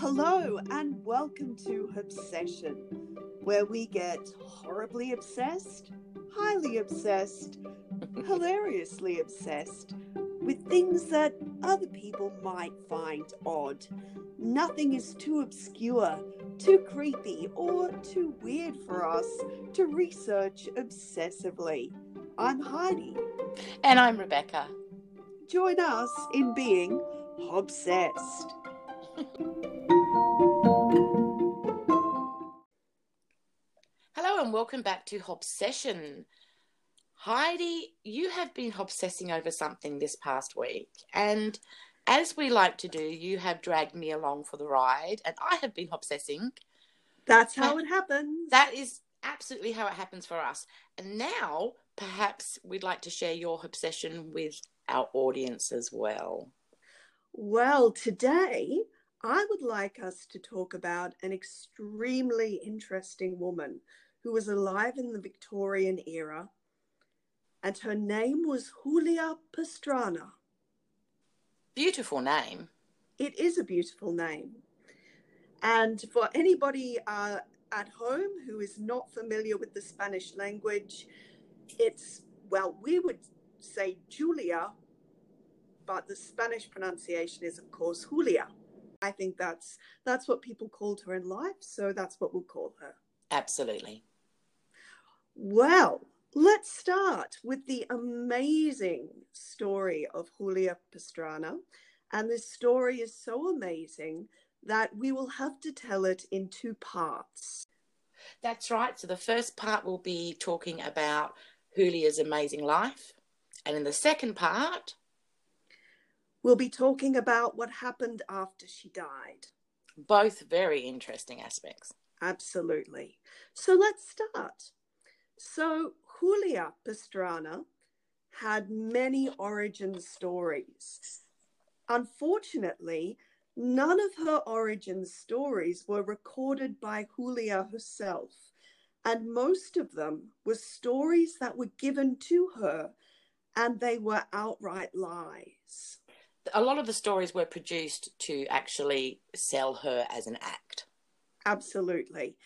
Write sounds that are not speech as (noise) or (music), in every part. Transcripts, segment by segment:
Hello, and welcome to Obsession, where we get horribly obsessed, highly obsessed, (laughs) hilariously obsessed with things that other people might find odd. Nothing is too obscure, too creepy, or too weird for us to research obsessively. I'm Heidi. And I'm Rebecca. Join us in being obsessed. (laughs) and welcome back to Obsession. Heidi, you have been obsessing over something this past week, and as we like to do, you have dragged me along for the ride, and I have been obsessing. That's how it happens. That is absolutely how it happens for us. And now, perhaps we'd like to share your obsession with our audience as well. Well, today I would like us to talk about an extremely interesting woman who was alive in the Victorian era, and her name was Julia Pastrana. Beautiful name. It is a beautiful name. And for anybody uh, at home who is not familiar with the Spanish language, it's, well, we would say Julia, but the Spanish pronunciation is, of course, Julia. I think that's that's what people called her in life, so that's what we'll call her. Absolutely. Well, let's start with the amazing story of Julia Pastrana. And this story is so amazing that we will have to tell it in two parts. That's right. So the first part will be talking about Julia's amazing life. And in the second part, We'll be talking about what happened after she died. both very interesting aspects. Absolutely. So let's start. So, Julia Pastrana had many origin stories. Unfortunately, none of her origin stories were recorded by Julia herself, and most of them were stories that were given to her, and they were outright lies. A lot of the stories were produced to actually sell her as an act. Absolutely.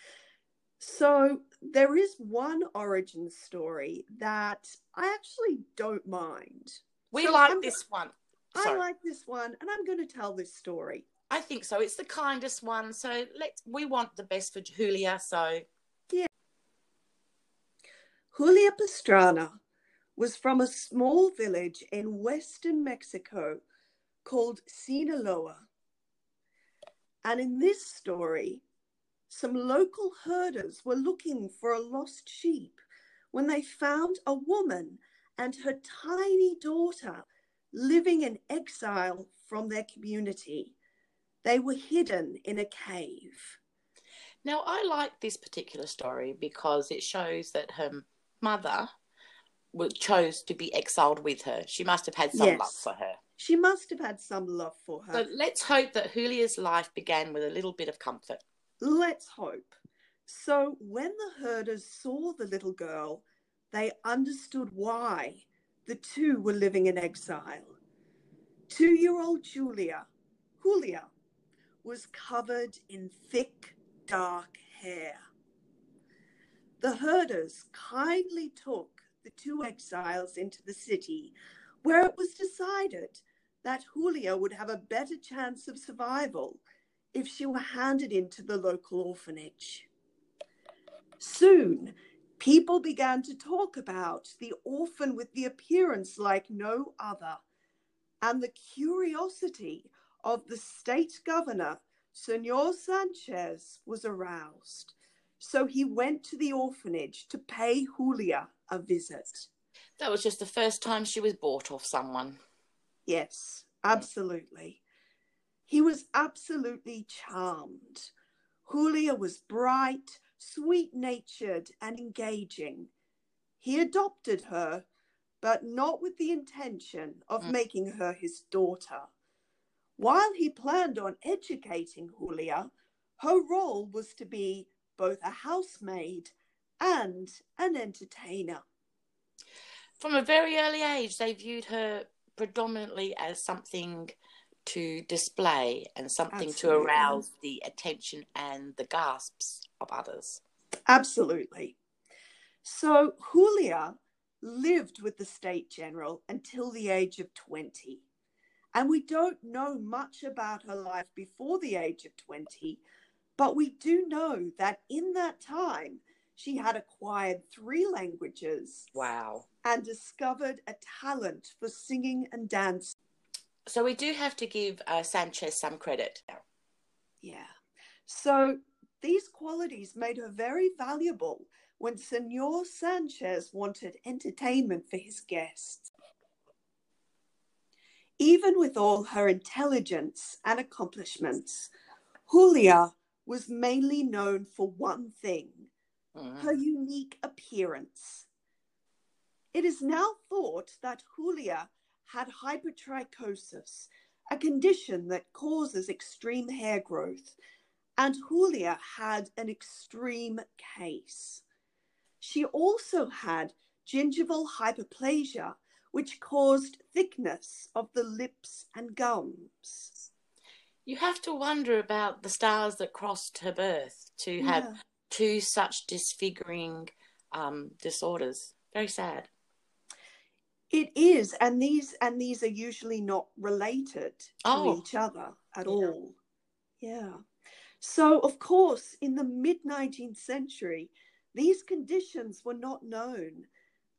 So there is one origin story that I actually don't mind. We So like I'm- this one. I like this one, and I'm going to tell this story. I think so. It's the kindest one. So let's. We want the best for Julia. So yeah, Julia Pastrana was from a small village in western Mexico called Sinaloa. And in this story, some local herders were looking for a lost sheep when they found a woman and her tiny daughter living in exile from their community. They were hidden in a cave. now I like this particular story because it shows that her mother chose to be exiled with her. She must have had some Yes. love for her. She must have had some love for her. So let's hope that Julia's life began with a little bit of comfort. Let's hope. So, when the herders saw the little girl, they understood why the two were living in exile. Two year old Julia, Julia, was covered in thick, dark hair. The herders kindly took the two exiles into the city, where it was decided that Julia would have a better chance of survival if she were handed into the local orphanage. Soon, people began to talk about the orphan with the appearance like no other, and the curiosity of the state governor, Senor Sanchez, was aroused. So he went to the orphanage to pay Julia a visit. That was just the first time she was bought off someone. Yes, absolutely. He was absolutely charmed. Julia was bright, sweet natured, and engaging. He adopted her, but not with the intention of Mm. making her his daughter. While he planned on educating Julia, her role was to be both a housemaid and an entertainer. From a very early age, they viewed her predominantly as something to display and something Absolutely. to arouse the attention and the gasps of others. Absolutely. So Julia lived with the State General until the age of 20. And we don't know much about her life before the age of 20, but we do know that in that time, she had acquired three languages Wow. and discovered a talent for singing and dancing. So we do have to give uh, Sanchez some credit. Yeah. So these qualities made her very valuable when Senor Sanchez wanted entertainment for his guests. Even with all her intelligence and accomplishments, Julia was mainly known for one thing Mm. her unique appearance. It is now thought that Julia had hypertrichosis, a condition that causes extreme hair growth, and Julia had an extreme case. She also had gingival hyperplasia, which caused thickness of the lips and gums. You have to wonder about the stars that crossed her birth to have Yeah. two such disfiguring um, disorders. Very sad. It is, and these and these are usually not related to Oh. each other at Yeah. all. Yeah. So of course, in the mid 19th century, these conditions were not known,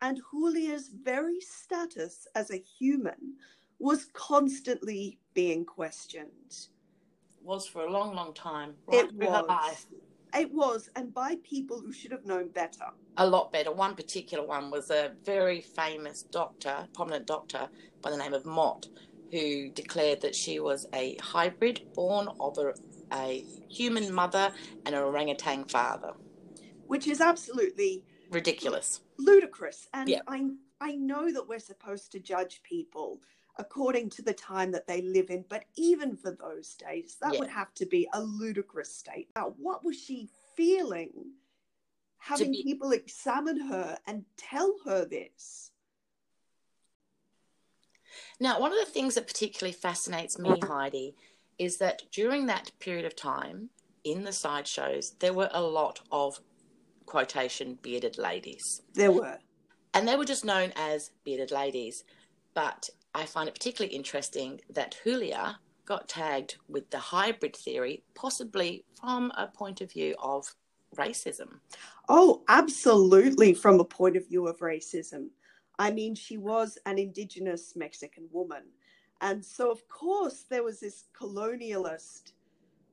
and Julia's very status as a human was constantly being questioned. Was for a long, long time. Right It was. It was, and by people who should have known better. A lot better. One particular one was a very famous doctor, prominent doctor by the name of Mott, who declared that she was a hybrid born of a, a human mother and an orangutan father. Which is absolutely Ridiculous. ludicrous and Yeah. i i know that we're supposed to judge people according to the time that they live in but even for those days that Yeah. would have to be a ludicrous state now what was she feeling having be- people examine her and tell her this Now, one of the things that particularly fascinates me, Heidi, is that during that period of time in the sideshows, there were a lot of quotation bearded ladies. there were And they were just known as bearded ladies. But I find it particularly interesting that Julia got tagged with the hybrid theory, possibly from a point of view of racism. oh absolutely from a point of view of racism i mean she was an indigenous mexican woman and so of course there was this colonialist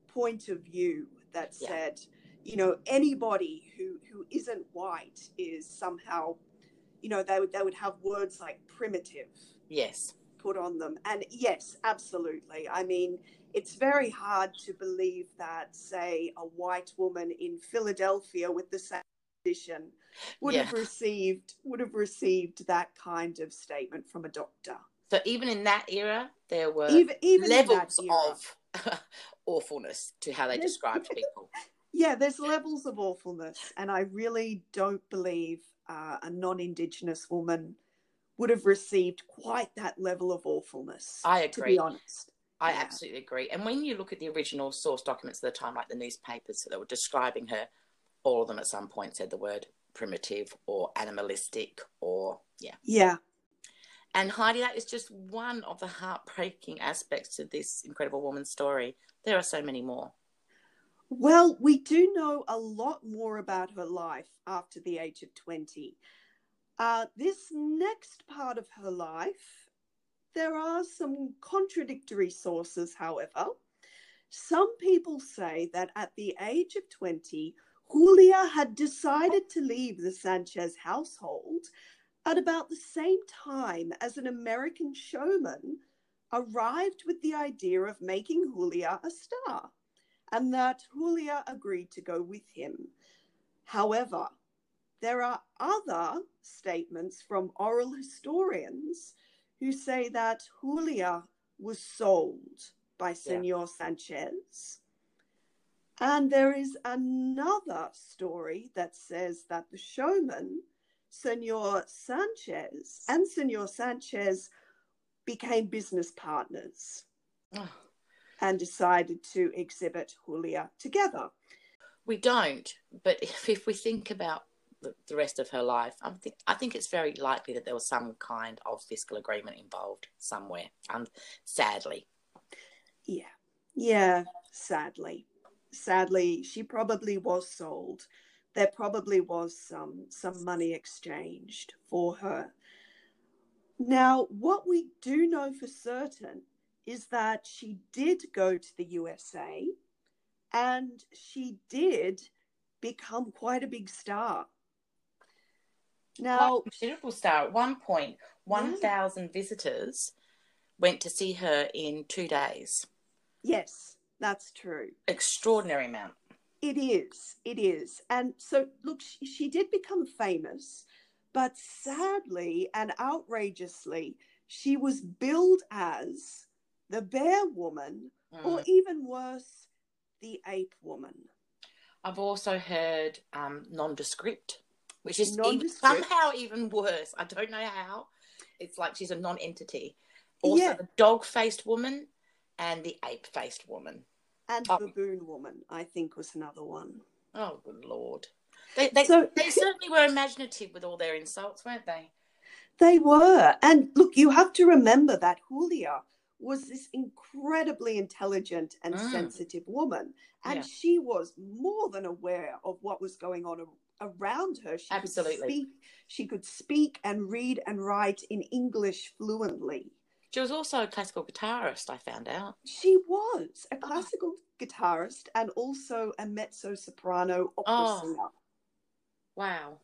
point of view that Yeah. said you know anybody who who isn't white is somehow you know they would they would have words like primitive Yes. put on them and yes absolutely i mean it's very hard to believe that say a white woman in philadelphia with the same condition would Yeah. have received would have received that kind of statement from a doctor So even in that era, there were even even levels of (laughs) awfulness to how they There's- described (laughs) people. yeah there's levels of awfulness and i really don't believe uh, a non-indigenous woman would have received quite that level of awfulness I agree. to be honest I Yeah. absolutely agree. And when you look at the original source documents at the time, like the newspapers that were describing her, all of them at some point said the word primitive or animalistic or, yeah. yeah And Heidi, that is just one of the heartbreaking aspects to this incredible woman's story. There are so many more. Well, we do know a lot more about her life after the age of 20. Uh, this next part of her life, there are some contradictory sources, however. Some people say that at the age of 20, Julia had decided to leave the Sanchez household at about the same time as an American showman arrived with the idea of making Julia a star and that Julia agreed to go with him. However, there are other statements from oral historians who say that Julia was sold by Senor Sanchez. And there is another story that says that the showman, Senor Sanchez, and Senor Sanchez became business partners. Oh, and decided to exhibit Julia together. we don't, but if, (laughs) if we think about the, rest of her life, I think I think it's very likely that there was some kind of fiscal agreement involved somewhere. And sadly, Yeah. Yeah, sadly. Sadly, she probably was sold. There probably was some some money exchanged for her. Now, what we do know for certain is that she did go to the USA and she did become quite a big star. Now, considerable star. At one point, one thousand visitors went to see her in two days. yes, that's true. Extraordinary amount. It is. It is. And so, look, she, she did become famous, but sadly and outrageously, she was billed as the bear woman, or Mm. even worse, the ape woman. I've also heard um, nondescript, which is even, somehow even worse. I don't know how. It's like she's a non-entity. Also, Yeah. the dog-faced woman and the ape-faced woman. And Oh. baboon woman, I think, was another one. Oh, good lord! They they, So- they certainly were imaginative with all their insults, weren't they? They were. And look, you have to remember that Julia was this incredibly intelligent and Mm. sensitive woman. And Yeah. she was more than aware of what was going on around her. She Absolutely. Could speak, she could speak and read and write in English fluently. She was also a classical guitarist. I found out. She was a ah. classical guitarist and also a mezzo soprano opera Oh. singer. Wow.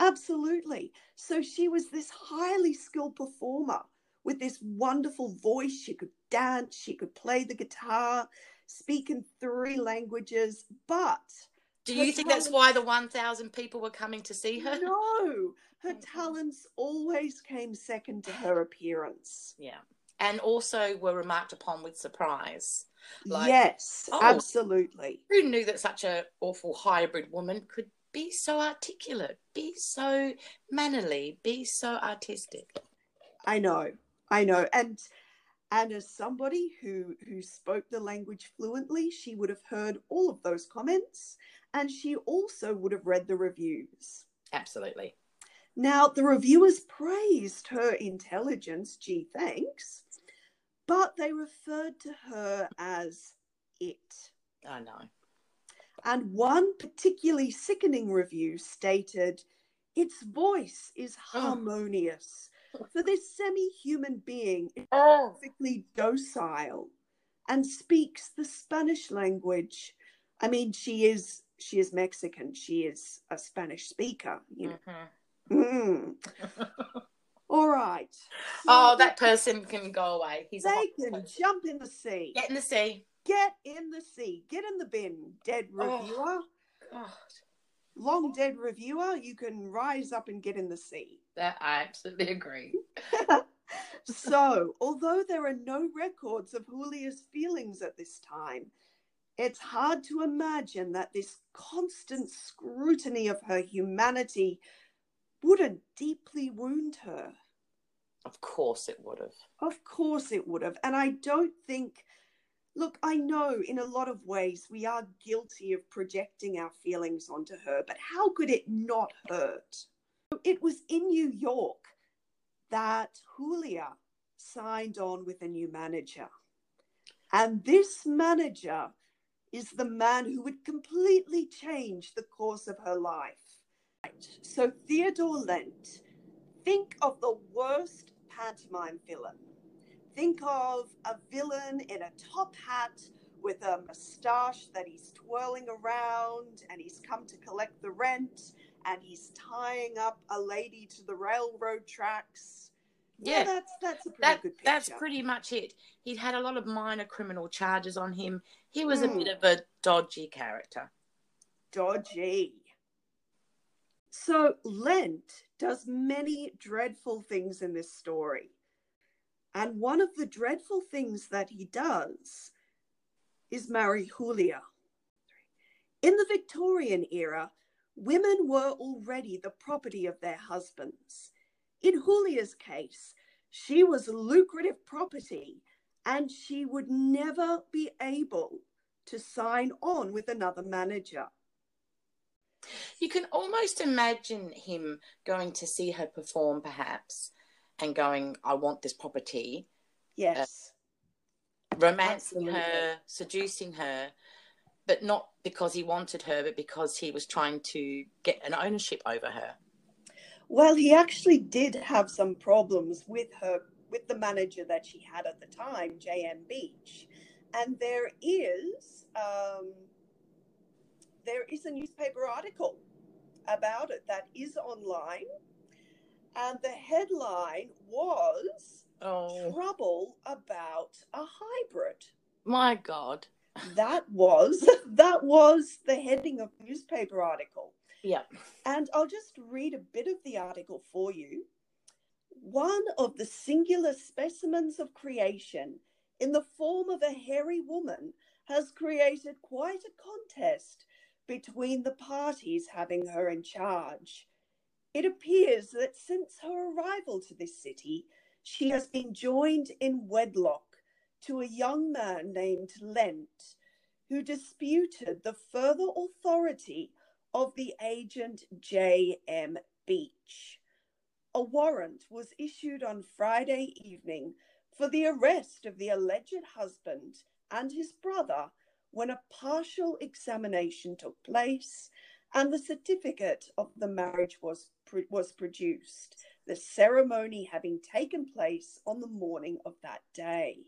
Absolutely. So she was this highly skilled performer with this wonderful voice. She could dance, she could play the guitar, speak in three languages. But Do Her you think that's why the one thousand people were coming to see her? no, her Mhm. talents always came second to her appearance. Yeah, and also were remarked upon with surprise. Like, yes, oh. absolutely. Who knew that such a awful hybrid woman could be so articulate, be so mannerly, be so artistic? I know, I know, and and as somebody who who spoke the language fluently, she would have heard all of those comments, and she also would have read the reviews. Absolutely. Now, the reviewers praised her intelligence, gee, thanks, but they referred to her as it. I know. And one particularly sickening review stated, its voice is Oh. For this semi human being is Oh, perfectly docile and speaks the Spanish language. I mean, she is she is Mexican. She is a Spanish speaker. You know. Mhm. Mm. (laughs) All right. So oh, that person can go away. He's they can person. jump in the sea. Get in the sea. Get in the sea. Get in the bin, dead Oh. reviewer. God, Long dead reviewer. You can rise up and get in the sea. that I absolutely agree. (laughs) so, although there are no records of Julia's feelings at this time, it's hard to imagine that this constant scrutiny of her humanity wouldn't deeply wound her. Of course, it would have. Of course it would have. And I don't think, look, I know in a lot of ways we are guilty of projecting our feelings onto her, but how could it not hurt? It was in New York that Julia signed on with a new manager. And this manager is the man who would completely change the course of her life. So, Theodore Lent, think of the worst pantomime villain. Think of a villain in a top hat with a moustache that he's twirling around and he's come to collect the rent and he's tying up a lady to the railroad tracks. Yeah. that's that's a pretty That good picture. that's pretty much it. He'd had a lot of minor criminal charges on him. He was a Mm. bit of a dodgy character. dodgy. So Lent does many dreadful things in this story. And one of the dreadful things that he does is marry Julia. In the Victorian era, women were already the property of their husbands. In Julia's case, she was lucrative property and she would never be able to sign on with another manager. You can almost imagine him going to see her perform, perhaps, and going, I want this property. Yes. Uh, romancing Absolutely. her, seducing her, but not because he wanted her, but because he was trying to get an ownership over her. Well, he actually did have some problems with her, with the manager that she had at the time, J.M. Beach. And there is, um, there is a newspaper article about it that is online. And the headline was Oh, Trouble About a Hybrid. my God. That was (laughs) that was the heading of the newspaper article. Yeah. And I'll just read a bit of the article for you. One of the singular specimens of creation in the form of a hairy woman has created quite a contest between the parties having her in charge. It appears that since her arrival to this city, she has been joined in wedlock to a young man named Lent, who disputed the further authority of the agent J.M. Beach. A warrant was issued on Friday evening for the arrest of the alleged husband and his brother when a partial examination took place and the certificate of the marriage was, was produced, the ceremony having taken place on the morning of that day.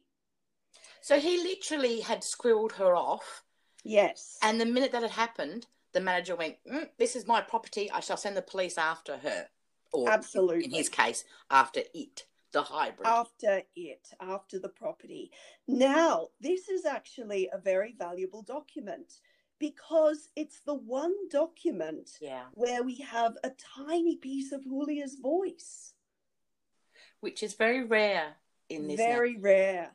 So he literally had squirreled her off. Yes. And the minute that had happened, the manager went, mm, This is my property. I shall send the police after her. Or Absolutely. in his case, after it, the hybrid. after it, after the property. Now, this is actually a very valuable document because it's the one document yeah. where we have a tiny piece of Julia's voice. Which is very rare in this. Very rare.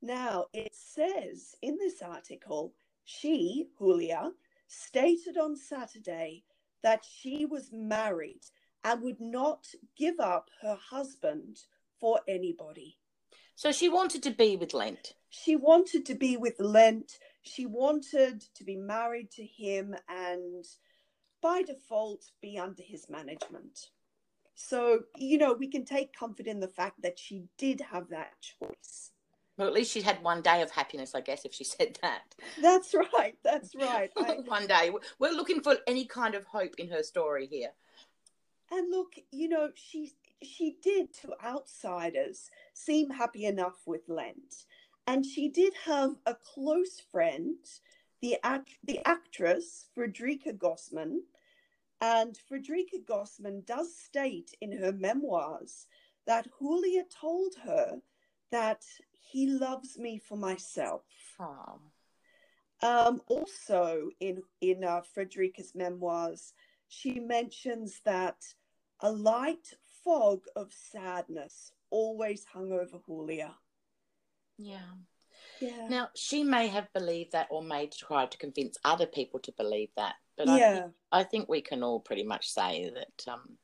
Now, it says in this article, she, Julia, stated on Saturday that she was married and would not give up her husband for anybody. So she wanted to be with Lent. She wanted to be with Lent. She wanted to be married to him and by default be under his management. So, you know, we can take comfort in the fact that she did have that choice. Well, at least she had one day of happiness, I guess, if she (laughs) said that. That's right. That's right. (laughs) I, one day. We're looking for any kind of hope in her story here. and look, you know, she she did to outsiders seem happy enough with Lent. And she did have a close friend, the act, the actress Frederica Gossman. And Frederica Gossman does state in her memoirs that Julia told her that he loves me for myself. Oh. Um, also, in in uh, Frederica's memoirs, she mentions that a light fog of sadness always hung over Julia. Yeah. Yeah, Now, she may have believed that or may try to convince other people to believe that. But I, yeah, think, I think we can all pretty much say that um,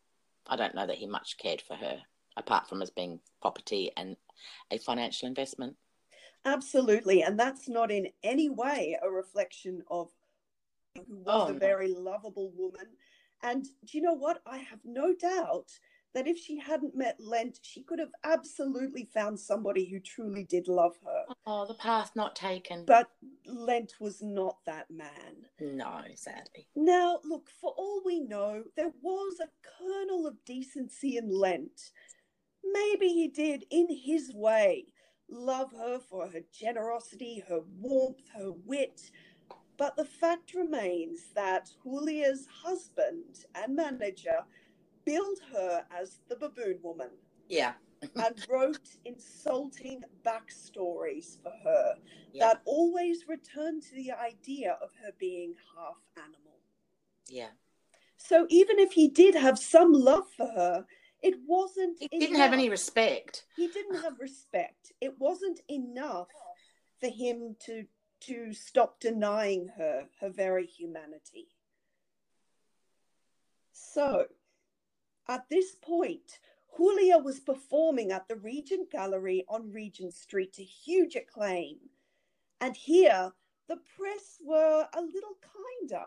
I don't know that he much cared for her, apart from as being property and a financial investment. absolutely, and that's not in any way a reflection of who was Oh, a no. very lovable woman. And do you know what? I have no doubt that if she hadn't met Lent, she could have absolutely found somebody who truly did love her. Oh, the path not taken. But Lent was not that man. no, sadly. Now, look, for all we know, there was a kernel of decency in Lent. Maybe he did, in his way, love her for her generosity, her warmth, her wit. But the fact remains that Julia's husband and manager billed her as the baboon woman Yeah. (laughs) and wrote insulting backstories for her Yeah. that always returned to the idea of her being half animal. Yeah. So even if he did have some love for her, it wasn't. He didn't have any respect. He didn't have respect. It wasn't enough for him to to stop denying her her very humanity. So, at this point, Julia was performing at the Regent Gallery on Regent Street to huge acclaim. And here, the press were a little kinder.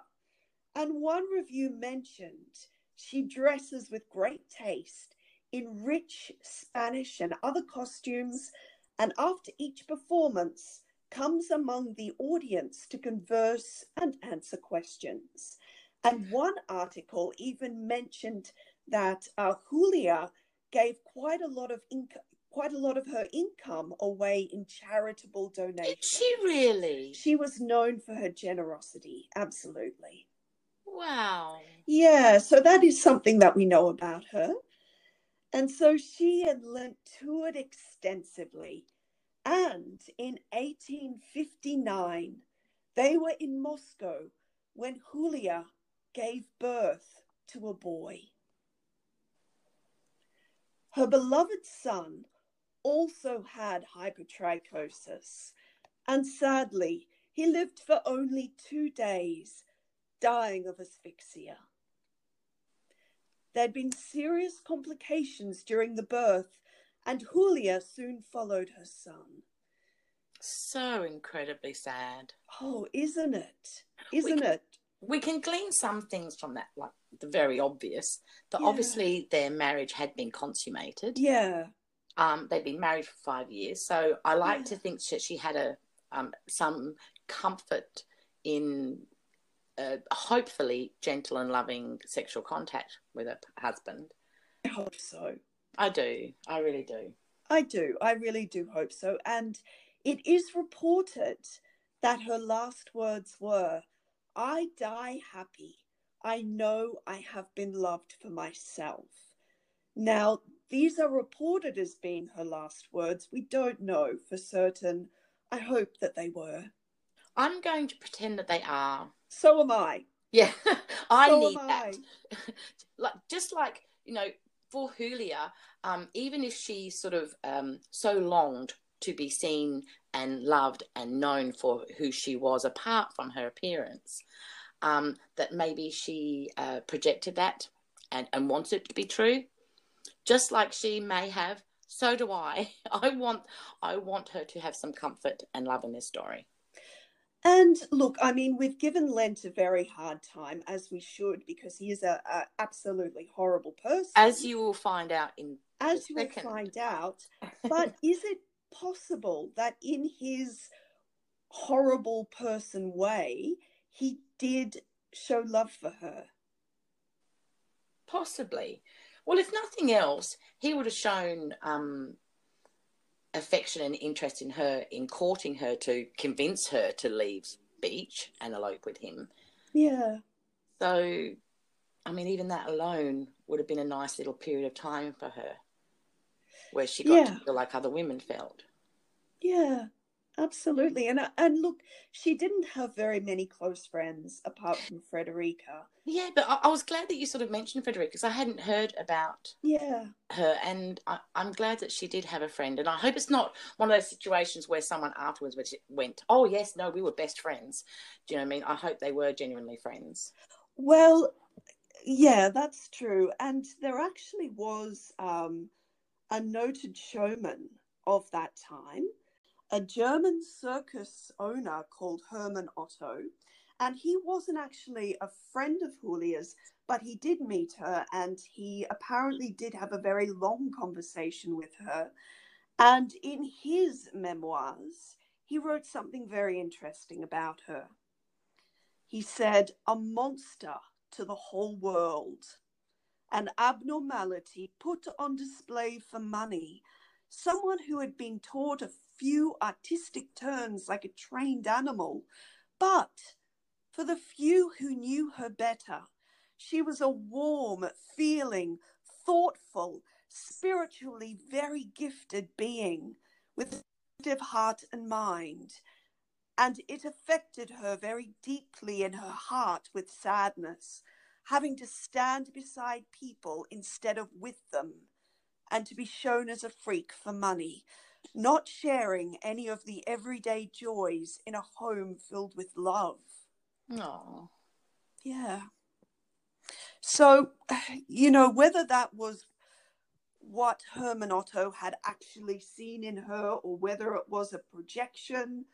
And one review mentioned she dresses with great taste in rich Spanish and other costumes, and after each performance, comes among the audience to converse and answer questions. And one article even mentioned that uh, Julia gave quite a lot of income quite a lot of her income away in charitable donations. Did she really? She was known for her generosity, absolutely. Wow. Yeah, so that is something that we know about her. And so she and Lent toured extensively. And in 1859, they were in Moscow when Julia gave birth to a boy. Her beloved son also had hypertrichosis, and sadly, he lived for only two days, dying of asphyxia. There'd been serious complications during the birth, and Julia soon followed her son. So incredibly sad. Oh, isn't it? Isn't we, it? We can glean some things from that, like the very obvious. That Yeah. obviously their marriage had been consummated. Yeah, Um, they'd been married for five years, so I like Yeah. to think that she had a um, some comfort in uh, hopefully gentle and loving sexual contact with her husband. I hope so. I do. I really do. I do. I really do hope so. And it is reported that her last words were I die happy. I know I have been loved for myself. Now, these are reported as being her last words. We don't know for certain. I hope that they were. I'm going to pretend that they are. So am I. Yeah, (laughs) I So need that. (laughs) Like just like you know, for Julia, um, even if she sort of um, so longed to be seen and loved and known for who she was, apart from her appearance, um, that maybe she uh, projected that and, and wants it to be true, just like she may have. So do I. (laughs) I want I want her to have some comfort and love in this story. And look, I mean, we've given Lent a very hard time, as we should, because he is a, a absolutely horrible person. As you will find out in as you will find out. (laughs) But is it possible that in his horrible person way, he did show love for her? Possibly. Well, if nothing else, he would have shown um, affection and interest in her in courting her to convince her to leave beach and elope with him. Yeah. So, I mean, even that alone would have been a nice little period of time for her where she got Yeah. to feel like other women felt. Yeah. Absolutely. And uh, and look, she didn't have very many close friends apart from Frederica. Yeah, but I, I was glad that you sort of mentioned Frederica because I hadn't heard about Yeah. her and I, I'm glad that she did have a friend and I hope it's not one of those situations where someone afterwards went- went oh yes no we were best friends do you know what I mean I hope they were genuinely friends Well, yeah, that's true. And there actually was um, a noted showman of that time, a German circus owner called Hermann Otto. And he wasn't actually a friend of Julia's, but he did meet her and he apparently did have a very long conversation with her. And in his memoirs, he wrote something very interesting about her. He said, a monster to the whole world, an abnormality put on display for money, someone who had been taught a few artistic turns like a trained animal. But for the few who knew her better, she was a warm, feeling, thoughtful, spiritually very gifted being with a sensitive heart and mind. And it affected her very deeply in her heart with sadness, having to stand beside people instead of with them, and to be shown as a freak for money, not sharing any of the everyday joys in a home filled with love. oh Yeah. So, you know, whether that was what Hermann Otto had actually seen in her or whether it was a projection.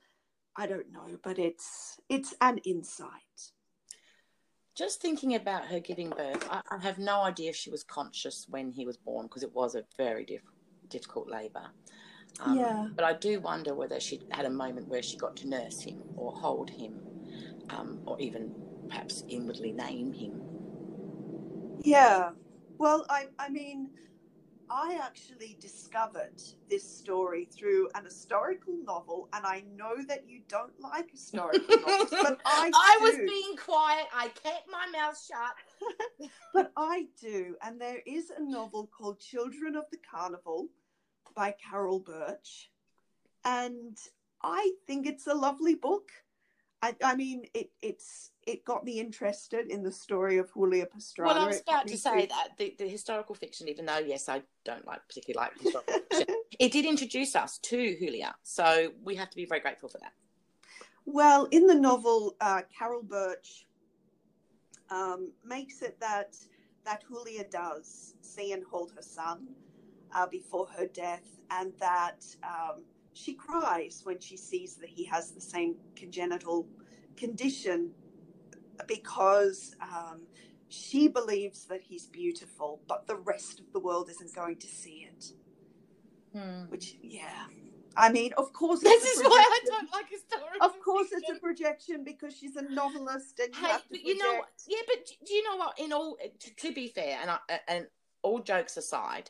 I don't know, but it's it's an insight. Just thinking about her giving birth, I, I have no idea if she was conscious when he was born because it was a very diff- difficult labour. Um, Yeah. But I do wonder whether she had a moment where she got to nurse him or hold him, um, or even perhaps inwardly name him. Yeah. Well, I, I mean, I actually discovered this story through an historical novel, and I know that you don't like historical novels, (laughs) but I I was being quiet. I kept my mouth shut. (laughs) But I do, and there is a novel called Children of the Carnival by Carol Birch, and I think it's a lovely book. I, I mean, it it's it got me interested in the story of Julia Pastrana. Well, I was about to say that the, the historical fiction, even though yes, I don't like particularly like historical (laughs) fiction, it did introduce us to Julia, so we have to be very grateful for that. Well, in the novel, uh, Carol Birch um, makes it that that Julia does see and hold her son uh, before her death, and that um, she cries when she sees that he has the same congenital condition because um, she believes that he's beautiful, but the rest of the world isn't going to see it. Hmm. Which, yeah, I mean, of course, This is why I don't like historical. Of course, it's a projection because she's a novelist, and you Hey, have to but you know, yeah, but do you know what? In all, to, to be fair, and I, and all jokes aside,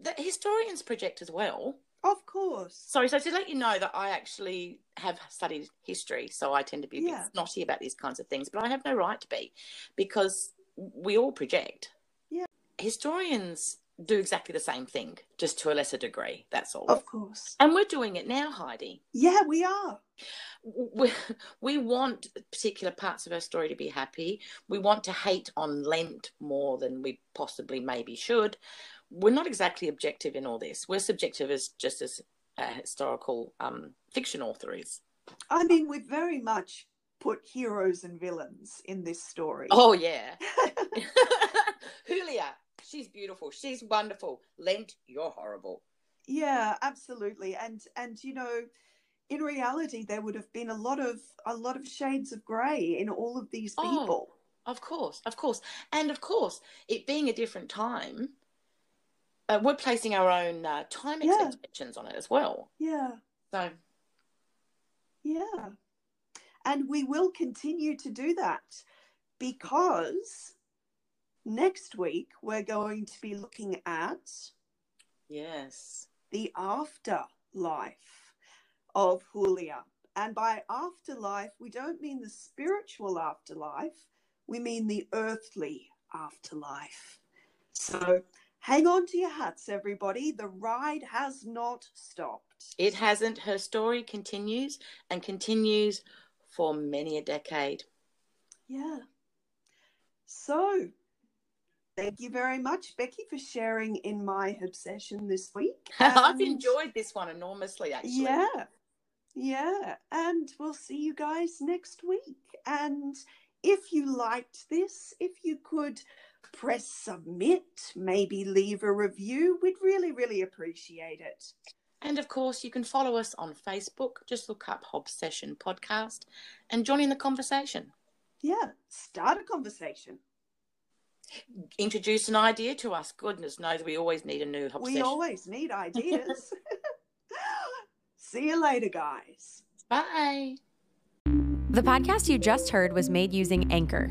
the historians project as well. Of course. Sorry, so to let you know that I actually have studied history, so I tend to be a Yeah. bit snotty about these kinds of things, but I have no right to be because we all project. Yeah. Historians do exactly the same thing, just to a lesser degree. That's all. Of course. And we're doing it now, Heidi. Yeah, we are. We, we want particular parts of our story to be happy. We want to hate on Lent more than we possibly maybe should. We're not exactly objective in all this. We're subjective as just as a historical um, fiction author is. I mean, we very much put heroes and villains in this story. Oh yeah, (laughs) (laughs) Julia, she's beautiful. She's wonderful. Lent, you're horrible. yeah, absolutely. And and you know, in reality, there would have been a lot of a lot of shades of grey in all of these Oh. people. Of course, of course, and of course, it being a different time, uh, we're placing our own uh, time Yeah. expectations on it as well. Yeah, So yeah. And we will continue to do that because next week we're going to be looking at yes, the afterlife of Julia. And by afterlife, we don't mean the spiritual afterlife, we mean the earthly afterlife. So hang on to your hats, everybody. The ride has not stopped. it hasn't. Her story continues and continues for many a decade. Yeah. So thank you very much, Becky, for sharing in my obsession this week. (laughs) I've enjoyed this one enormously, actually. Yeah. Yeah. And we'll see you guys next week. And if you liked this, if you could press submit, maybe leave a review, we'd really, really appreciate it. And of course, you can follow us on Facebook. Just look up Hob Session Podcast and join in the conversation. Yeah. Start a conversation. Introduce an idea to us. Goodness knows we always need a new Hobbs We Session. always need ideas. (laughs) (laughs) see you later, guys. Bye. The podcast you just heard was made using Anchor.